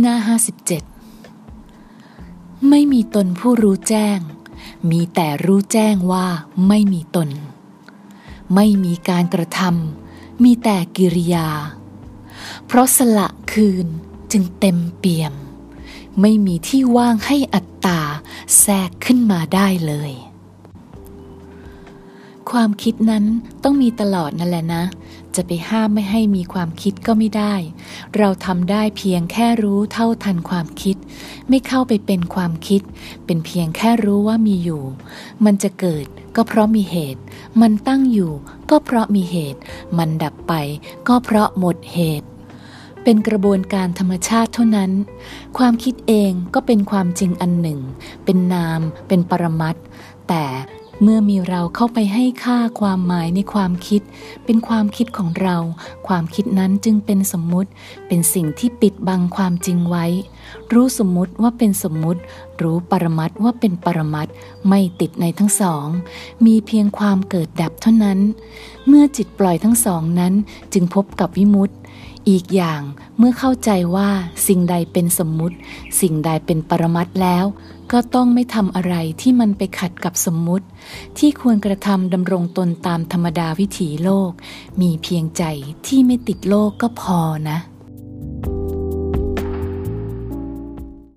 หน้าห้าสิบเจ็ดไม่มีตนผู้รู้แจ้ง มีแต่รู้แจ้งว่าไม่มีตน ไม่มีการกระทำมีแต่กิริยา เพราะสละคืนจึงเต็มเปี่ยม ไม่มีที่ว่างให้อัตตาแทรกขึ้นมาได้เลย ความคิดนั้นต้องมีตลอดนั่นแหละนะ จะไปห้ามไม่ให้มีความคิดก็ไม่ได้ เราทำได้เพียงแค่รู้เท่าทันความคิด ไม่เข้าไปเป็นความคิด เป็นเพียงแค่รู้ว่ามีอยู่ มันจะเกิดก็เพราะมีเหตุ มันตั้งอยู่ ก็เพราะมีเหตุ มันดับไป ก็เพราะหมดเหตุเป็นกระบวนการธรรมชาติเท่านั้น ความคิดเองก็เป็นความจริงอันหนึ่ง เป็นนาม เป็นปรมัตแต่ เมื่อมีเราเข้าไปให้ค่าความหมายในความคิด เป็นความคิดของเรา ความคิดนั้นจึงเป็นสมมุติ เป็นสิ่งที่ปิดบังความจริงไว้ รู้สมมุติว่าเป็นสมมุติ รู้ปรมัตว่าเป็นปรมัตไม่ติดในทั้งสอง มีเพียงความเกิดดับเท่านั้น เมื่อจิตปล่อยทั้งสองนั้นจึงพบกับวิมุตติ อีกอย่างเมื่อเข้าใจว่าสิ่งใดเป็นสมมุติ สิ่งใดเป็นปรมัตแล้ว ก็ต้องไม่ทำอะไรที่มันไปขัดกับสมมุติ ที่ควรกระทำดำรงตนตามธรรมดาวิถีโลก มีเพียงใจที่ไม่ติดโลกก็พอนะ